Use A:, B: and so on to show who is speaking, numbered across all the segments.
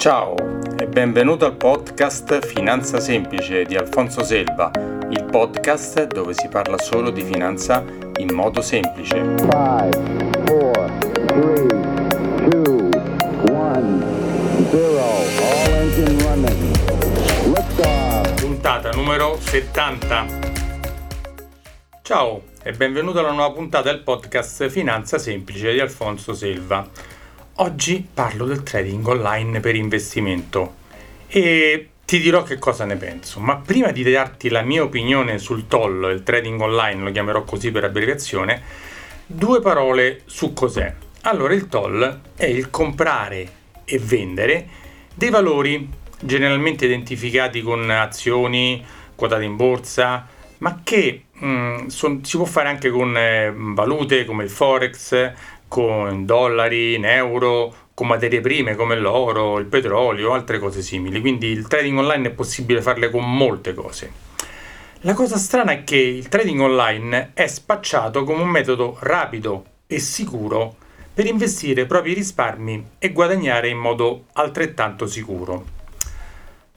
A: Ciao e benvenuto al podcast Finanza Semplice di Alfonso Selva, il podcast dove si parla solo di finanza in modo semplice. 5, 4, 3, 2, 1, 0, all engine running. Puntata numero 70. Ciao e benvenuto alla nuova puntata del podcast Finanza Semplice di Alfonso Selva. Oggi parlo del trading online per investimento e ti dirò che cosa ne penso, ma prima di darti la mia opinione sul TOL, il trading online, lo chiamerò così per abbreviazione, due parole su cos'è. Allora, il TOL è il comprare e vendere dei valori generalmente identificati con azioni quotate in borsa, ma che mh, mm, son, si può fare anche con eh, valute come il forex, con dollari, in euro, con materie prime come l'oro, il petrolio, altre cose simili. Quindi il trading online è possibile farle con molte cose. La cosa strana è che il trading online è spacciato come un metodo rapido e sicuro per investire i propri risparmi e guadagnare in modo altrettanto sicuro.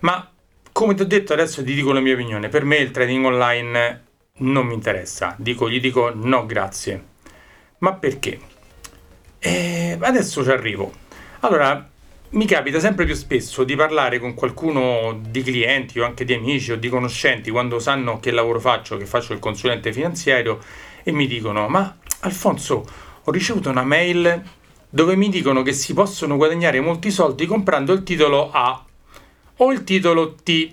A: Ma come ti ho detto adesso ti dico la mia opinione, per me il trading online non mi interessa, dico, gli dico no grazie. Ma perché? E adesso ci arrivo. Allora, mi capita sempre più spesso di parlare con qualcuno di clienti o anche di amici o di conoscenti quando sanno che lavoro faccio, che faccio il consulente finanziario e mi dicono ma Alfonso ho ricevuto una mail dove mi dicono che si possono guadagnare molti soldi comprando il titolo A o il titolo T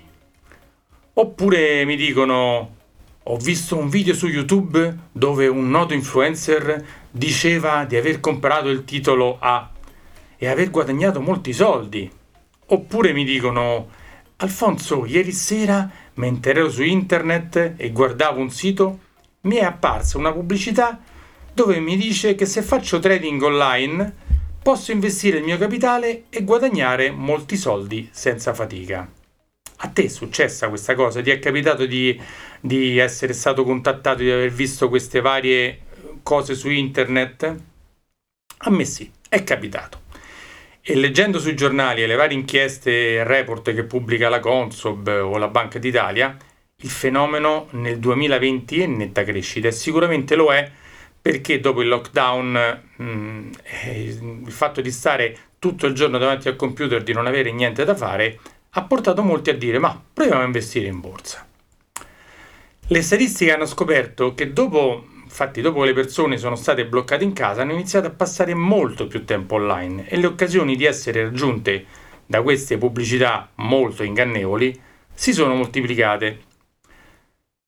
A: oppure mi dicono ho visto un video su YouTube dove un noto influencer diceva di aver comprato il titolo A e aver guadagnato molti soldi. Oppure mi dicono, Alfonso, ieri sera, mentre ero su internet e guardavo un sito, mi è apparsa una pubblicità dove mi dice che se faccio trading online posso investire il mio capitale e guadagnare molti soldi senza fatica. A te è successa questa cosa? Ti è capitato di, di essere stato contattato, di aver visto queste varie cose su internet? A me sì, è capitato. E leggendo sui giornali e le varie inchieste e report che pubblica la Consob o la Banca d'Italia, il fenomeno nel 2020 è in netta crescita e sicuramente lo è perché dopo il lockdown mh, mm, eh, il fatto di stare tutto il giorno davanti al computer, di non avere niente da fare, ha portato molti a dire ma proviamo a investire in borsa. Le statistiche hanno scoperto che dopo, infatti dopo che le persone sono state bloccate in casa, hanno iniziato a passare molto più tempo online e le occasioni di essere raggiunte da queste pubblicità molto ingannevoli si sono moltiplicate.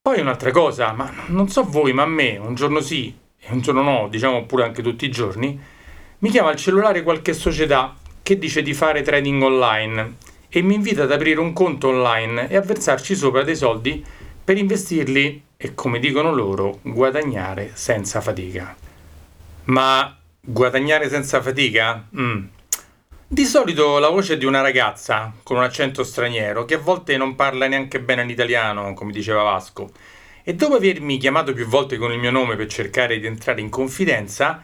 A: Poi un'altra cosa, ma non so voi, ma a me un giorno sì e un giorno no, diciamo pure anche tutti i giorni, mi chiama al cellulare qualche società che dice di fare trading online e mi invita ad aprire un conto online e a versarci sopra dei soldi per investirli e, come dicono loro, guadagnare senza fatica. Ma guadagnare senza fatica? Mm. Di solito la voce è di una ragazza con un accento straniero che a volte non parla neanche bene l'italiano, come diceva Vasco. E dopo avermi chiamato più volte con il mio nome per cercare di entrare in confidenza,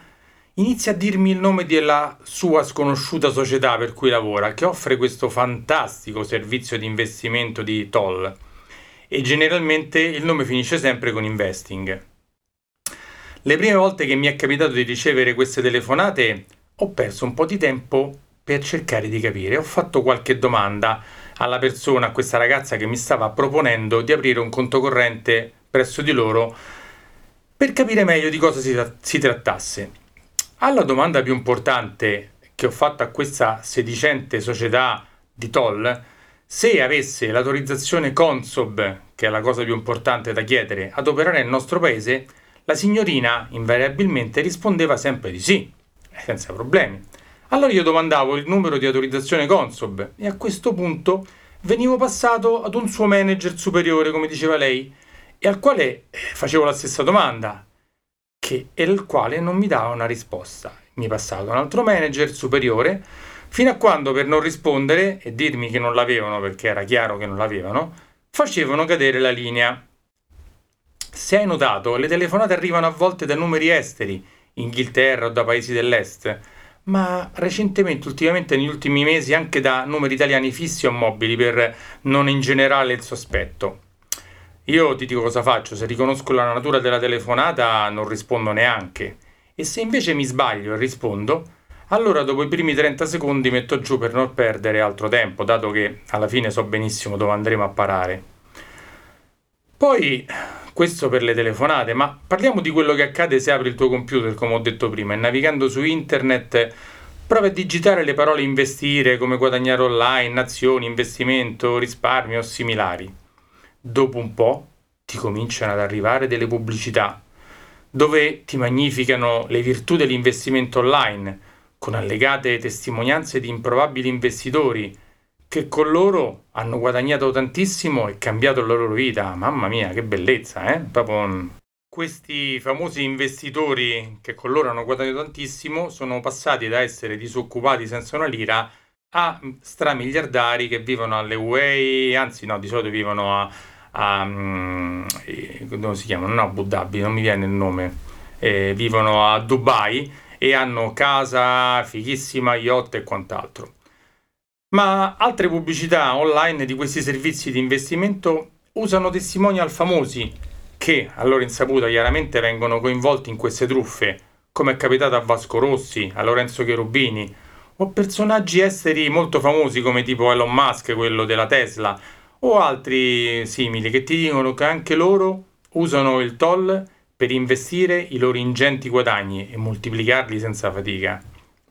A: inizia a dirmi il nome della sua sconosciuta società per cui lavora, che offre questo fantastico servizio di investimento di toll. E generalmente il nome finisce sempre con investing. Le prime volte che mi è capitato di ricevere queste telefonate ho perso un po' di tempo per cercare di capire. Ho fatto qualche domanda alla persona, a questa ragazza che mi stava proponendo di aprire un conto corrente presso di loro per capire meglio di cosa si, si trattasse. Alla domanda più importante che ho fatto a questa sedicente società di toll, se avesse l'autorizzazione Consob, che è la cosa più importante da chiedere, ad operare nel nostro paese, la signorina invariabilmente rispondeva sempre di sì, senza problemi. Allora io domandavo il numero di autorizzazione Consob e a questo punto venivo passato ad un suo manager superiore, come diceva lei, e al quale eh, facevo la stessa domanda che, e il quale non mi dava una risposta. Mi passava un altro manager superiore fino a quando per non rispondere e dirmi che non l'avevano perché era chiaro che non l'avevano, facevano cadere la linea. Se hai notato, le telefonate arrivano a volte da numeri esteri, Inghilterra o da paesi dell'est, ma recentemente, ultimamente, negli ultimi mesi, anche da numeri italiani fissi o mobili, per non ingenerare il sospetto. Io ti dico cosa faccio, se riconosco la natura della telefonata non rispondo neanche. E se invece mi sbaglio e rispondo, allora dopo i primi 30 secondi metto giù per non perdere altro tempo, dato che alla fine so benissimo dove andremo a parare. Poi, questo per le telefonate, ma parliamo di quello che accade se apri il tuo computer, come ho detto prima, e navigando su internet prova a digitare le parole investire, come guadagnare online, azioni, investimento, risparmio o similari. Dopo un po' ti cominciano ad arrivare delle pubblicità dove ti magnificano le virtù dell'investimento online, con allegate testimonianze di improbabili investitori che con loro hanno guadagnato tantissimo e cambiato la loro vita. Mamma mia, che bellezza, eh? Proprio... Questi famosi investitori che con loro hanno guadagnato tantissimo sono passati da essere disoccupati senza una lira a stramiliardari che vivono alle UE, anzi no, di solito vivono a, a um, come si chiamano? No, Abu Dhabi, non mi viene il nome. Eh, vivono a Dubai e hanno casa fighissima, yacht e quant'altro. Ma altre pubblicità online di questi servizi di investimento usano testimonial famosi che, a loro insaputa, chiaramente vengono coinvolti in queste truffe, come è capitato a Vasco Rossi, a Lorenzo Cherubini, o personaggi esteri molto famosi come tipo Elon Musk, quello della Tesla, o altri simili che ti dicono che anche loro usano il toll per investire i loro ingenti guadagni e moltiplicarli senza fatica.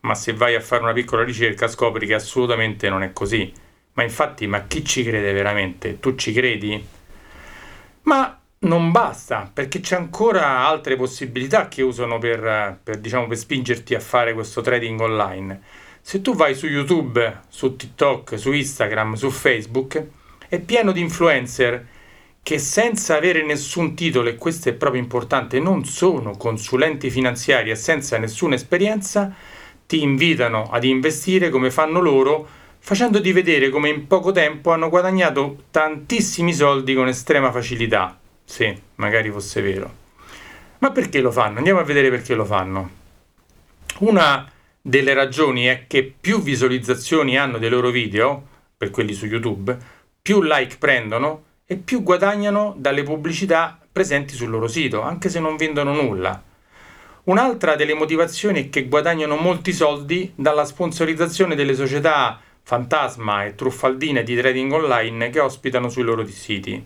A: Ma se vai a fare una piccola ricerca scopri che assolutamente non è così. Ma infatti, ma chi ci crede veramente? Tu ci credi? Ma non basta, perché c'è ancora altre possibilità che usano per, per, diciamo, per spingerti a fare questo trading online. Se tu vai su YouTube, su TikTok, su Instagram, su Facebook, è pieno di influencer che senza avere nessun titolo, e questo è proprio importante, non sono consulenti finanziari e senza nessuna esperienza, ti invitano ad investire come fanno loro, facendoti vedere come in poco tempo hanno guadagnato tantissimi soldi con estrema facilità. Sì, magari fosse vero. Ma perché lo fanno? Andiamo a vedere perché lo fanno. Una delle ragioni è che più visualizzazioni hanno dei loro video, per quelli su YouTube, più like prendono, e più guadagnano dalle pubblicità presenti sul loro sito, anche se non vendono nulla. Un'altra delle motivazioni è che guadagnano molti soldi dalla sponsorizzazione delle società fantasma e truffaldine di trading online che ospitano sui loro siti.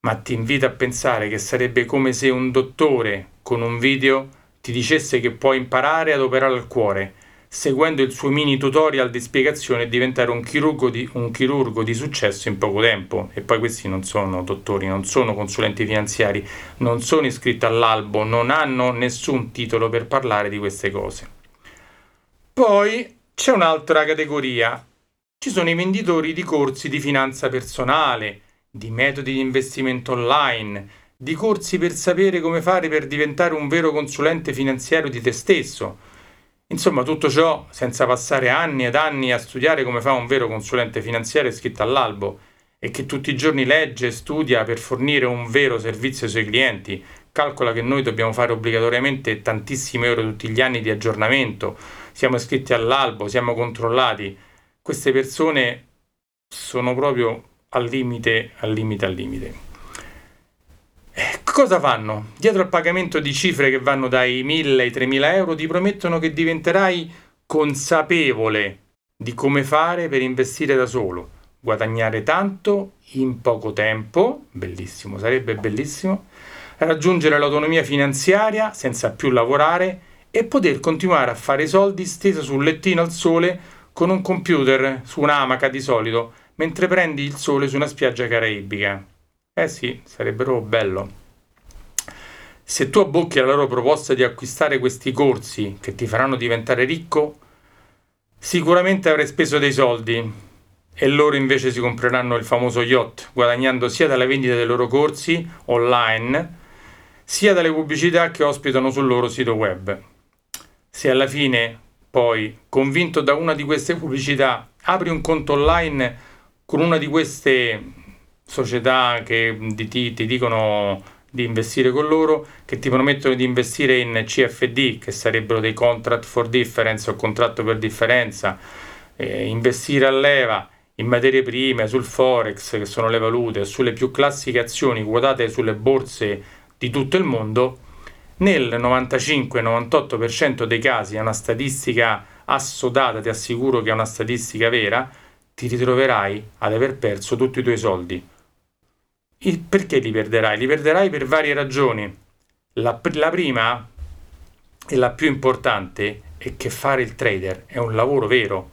A: Ma ti invito a pensare che sarebbe come se un dottore con un video ti dicesse che puoi imparare ad operare al cuore seguendo il suo mini tutorial di spiegazione diventare un chirurgo, di, un chirurgo di successo in poco tempo. E poi questi non sono dottori, non sono consulenti finanziari, non sono iscritti all'albo, non hanno nessun titolo per parlare di queste cose. Poi c'è un'altra categoria. Ci sono i venditori di corsi di finanza personale, di metodi di investimento online, di corsi per sapere come fare per diventare un vero consulente finanziario di te stesso Insomma, tutto ciò senza passare anni ed anni a studiare come fa un vero consulente finanziario iscritto all'albo e che tutti i giorni legge e studia per fornire un vero servizio ai suoi clienti. Calcola che noi dobbiamo fare obbligatoriamente tantissime ore tutti gli anni di aggiornamento, siamo iscritti all'albo, siamo controllati. Queste persone sono proprio al limite, al limite, al limite. Cosa fanno? Dietro al pagamento di cifre che vanno dai 1000 ai 3000 euro ti promettono che diventerai consapevole di come fare per investire da solo, guadagnare tanto in poco tempo, bellissimo, sarebbe bellissimo, raggiungere l'autonomia finanziaria senza più lavorare e poter continuare a fare soldi steso sul lettino al sole con un computer su un'amaca di solito mentre prendi il sole su una spiaggia caraibica. Eh sì, sarebbe proprio bello. Se tu abbocchi alla loro proposta di acquistare questi corsi che ti faranno diventare ricco, sicuramente avrai speso dei soldi e loro invece si compreranno il famoso yacht, guadagnando sia dalla vendita dei loro corsi online, sia dalle pubblicità che ospitano sul loro sito web. Se alla fine, poi, convinto da una di queste pubblicità, apri un conto online con una di queste società che ti, ti dicono di investire con loro che ti promettono di investire in CFD, che sarebbero dei contract for difference o contratto per differenza, eh, investire a leva in materie prime, sul forex, che sono le valute, sulle più classiche azioni quotate sulle borse di tutto il mondo, nel 95-98% dei casi, è una statistica assodata, ti assicuro che è una statistica vera, ti ritroverai ad aver perso tutti i tuoi soldi. Perché li perderai? Li perderai per varie ragioni. La, la prima e la più importante è che fare il trader è un lavoro vero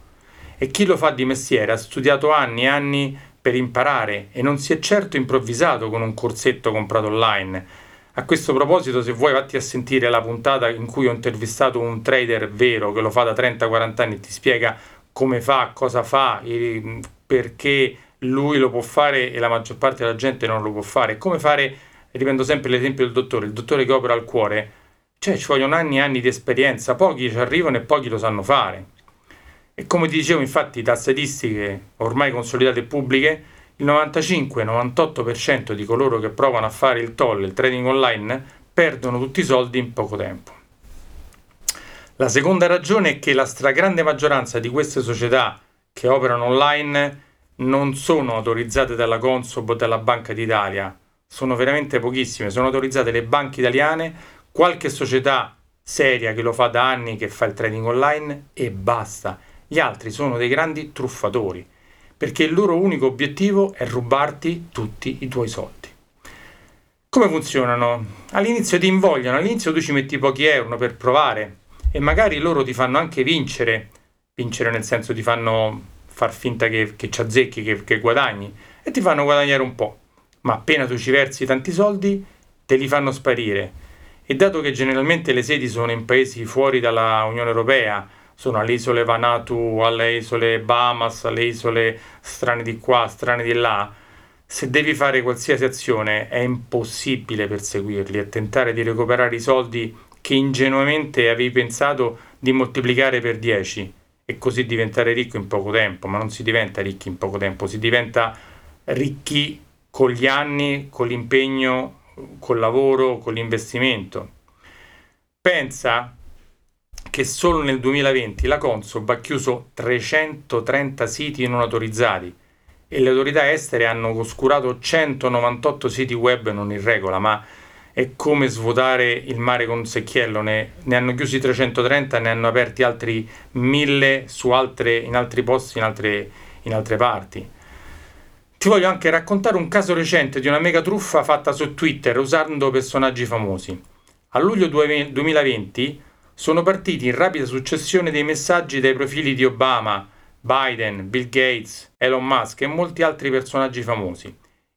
A: e chi lo fa di mestiere ha studiato anni e anni per imparare e non si è certo improvvisato con un corsetto comprato online. A questo proposito, se vuoi vatti a sentire la puntata in cui ho intervistato un trader vero che lo fa da 30-40 anni e ti spiega come fa, cosa fa, perché lui lo può fare e la maggior parte della gente non lo può fare. Come fare, riprendo sempre l'esempio del dottore, il dottore che opera al cuore, cioè ci vogliono anni e anni di esperienza, pochi ci arrivano e pochi lo sanno fare. E come ti dicevo, infatti, da statistiche ormai consolidate pubbliche, il 95-98% di coloro che provano a fare il toll, il trading online, perdono tutti i soldi in poco tempo. La seconda ragione è che la stragrande maggioranza di queste società che operano online non sono autorizzate dalla Consob o dalla Banca d'Italia, sono veramente pochissime, sono autorizzate le banche italiane, qualche società seria che lo fa da anni, che fa il trading online e basta. Gli altri sono dei grandi truffatori, perché il loro unico obiettivo è rubarti tutti i tuoi soldi. Come funzionano? All'inizio ti invogliano, all'inizio tu ci metti pochi euro per provare e magari loro ti fanno anche vincere, vincere nel senso ti fanno far finta che, che ci azzecchi, che, che guadagni e ti fanno guadagnare un po', ma appena tu ci versi tanti soldi te li fanno sparire. E dato che generalmente le sedi sono in paesi fuori dalla Unione Europea, sono alle isole Vanatu, alle isole Bahamas, alle isole strane di qua, strane di là, se devi fare qualsiasi azione è impossibile perseguirli e tentare di recuperare i soldi che ingenuamente avevi pensato di moltiplicare per 10 e così diventare ricco in poco tempo, ma non si diventa ricchi in poco tempo, si diventa ricchi con gli anni, con l'impegno, col lavoro, con l'investimento. Pensa che solo nel 2020 la Consob ha chiuso 330 siti non autorizzati e le autorità estere hanno oscurato 198 siti web non in regola, ma è come svuotare il mare con un secchiello, ne, ne hanno chiusi 330, ne hanno aperti altri 1000 su altre, in altri posti, in altre, in altre parti. Ti voglio anche raccontare un caso recente di una mega truffa fatta su Twitter usando personaggi famosi. A luglio 2020 sono partiti in rapida successione dei messaggi dai profili di Obama, Biden, Bill Gates, Elon Musk e molti altri personaggi famosi,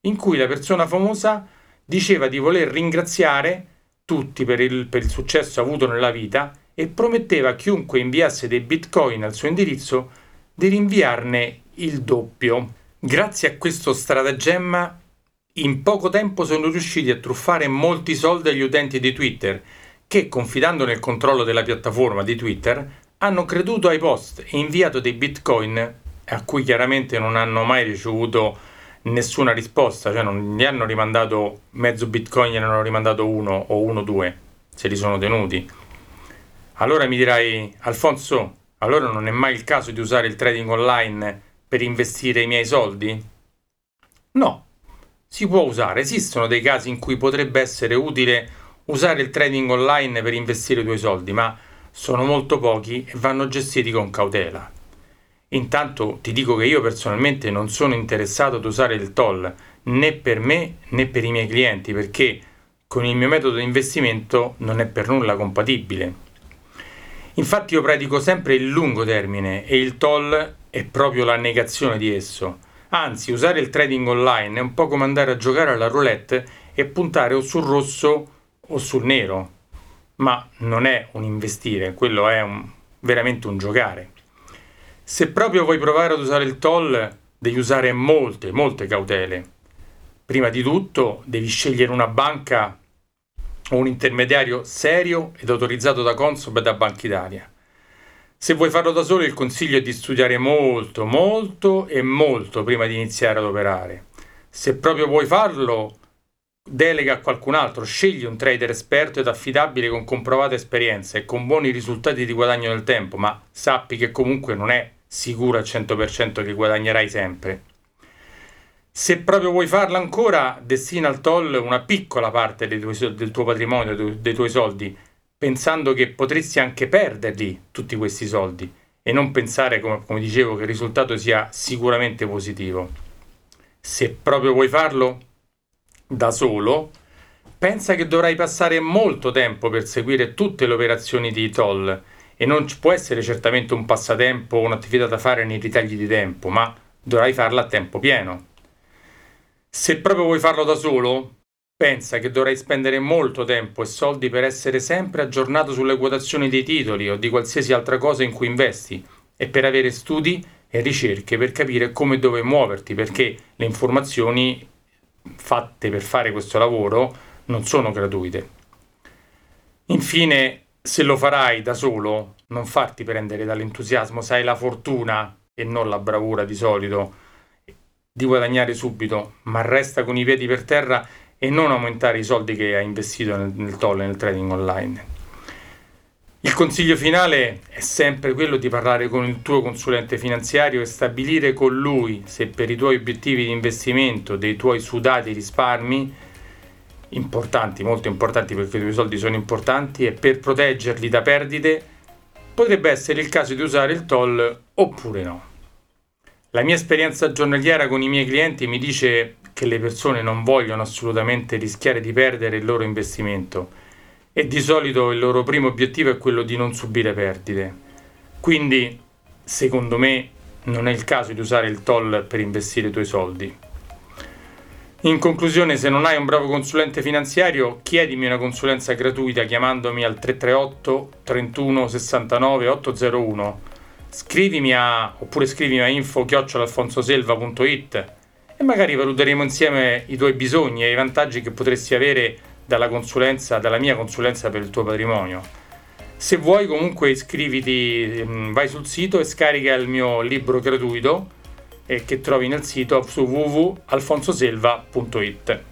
A: in cui la persona famosa diceva di voler ringraziare tutti per il, per il successo avuto nella vita e prometteva a chiunque inviasse dei bitcoin al suo indirizzo di rinviarne il doppio. Grazie a questo stratagemma, in poco tempo sono riusciti a truffare molti soldi agli utenti di Twitter che, confidando nel controllo della piattaforma di Twitter, hanno creduto ai post e inviato dei bitcoin a cui chiaramente non hanno mai ricevuto nessuna risposta, cioè non gli hanno rimandato mezzo bitcoin, gli hanno rimandato uno o uno due, se li sono tenuti. Allora mi dirai, Alfonso, allora non è mai il caso di usare il trading online per investire i miei soldi? No, si può usare, esistono dei casi in cui potrebbe essere utile usare il trading online per investire i tuoi soldi, ma sono molto pochi e vanno gestiti con cautela. Intanto ti dico che io personalmente non sono interessato ad usare il toll né per me né per i miei clienti perché con il mio metodo di investimento non è per nulla compatibile. Infatti io pratico sempre il lungo termine e il toll è proprio la negazione di esso. Anzi, usare il trading online è un po' come andare a giocare alla roulette e puntare o sul rosso o sul nero, ma non è un investire, quello è un, veramente un giocare. Se proprio vuoi provare ad usare il toll, devi usare molte, molte cautele. Prima di tutto devi scegliere una banca o un intermediario serio ed autorizzato da Consob e da Banca Italia. Se vuoi farlo da solo, il consiglio è di studiare molto, molto e molto prima di iniziare ad operare. Se proprio vuoi farlo, delega a qualcun altro, scegli un trader esperto ed affidabile con comprovata esperienza e con buoni risultati di guadagno nel tempo, ma sappi che comunque non è sicuro al 100% che guadagnerai sempre. Se proprio vuoi farlo ancora, destina al toll una piccola parte tuoi, del tuo patrimonio, dei tuoi soldi, pensando che potresti anche perderli tutti questi soldi e non pensare, come, come dicevo, che il risultato sia sicuramente positivo. Se proprio vuoi farlo da solo, pensa che dovrai passare molto tempo per seguire tutte le operazioni di toll e non può essere certamente un passatempo o un'attività da fare nei ritagli di tempo, ma dovrai farla a tempo pieno. Se proprio vuoi farlo da solo, pensa che dovrai spendere molto tempo e soldi per essere sempre aggiornato sulle quotazioni dei titoli o di qualsiasi altra cosa in cui investi e per avere studi e ricerche per capire come e dove muoverti, perché le informazioni fatte per fare questo lavoro non sono gratuite. Infine, se lo farai da solo, non farti prendere dall'entusiasmo, sai la fortuna e non la bravura di solito di guadagnare subito, ma resta con i piedi per terra e non aumentare i soldi che hai investito nel, nel toll nel trading online. Il consiglio finale è sempre quello di parlare con il tuo consulente finanziario e stabilire con lui se per i tuoi obiettivi di investimento, dei tuoi sudati risparmi, importanti, molto importanti perché i tuoi soldi sono importanti, e per proteggerli da perdite, potrebbe essere il caso di usare il toll oppure no. La mia esperienza giornaliera con i miei clienti mi dice che le persone non vogliono assolutamente rischiare di perdere il loro investimento e di solito il loro primo obiettivo è quello di non subire perdite. Quindi, secondo me, non è il caso di usare il toll per investire i tuoi soldi. In conclusione, se non hai un bravo consulente finanziario, chiedimi una consulenza gratuita chiamandomi al 338 31 69 801 scrivimi a, oppure scrivimi a info-alfonsoselva.it e magari valuteremo insieme i tuoi bisogni e i vantaggi che potresti avere dalla consulenza, dalla mia consulenza per il tuo patrimonio. Se vuoi comunque iscriviti, mm, vai sul sito e scarica il mio libro gratuito che trovi nel sito su www.alfonsoselva.it.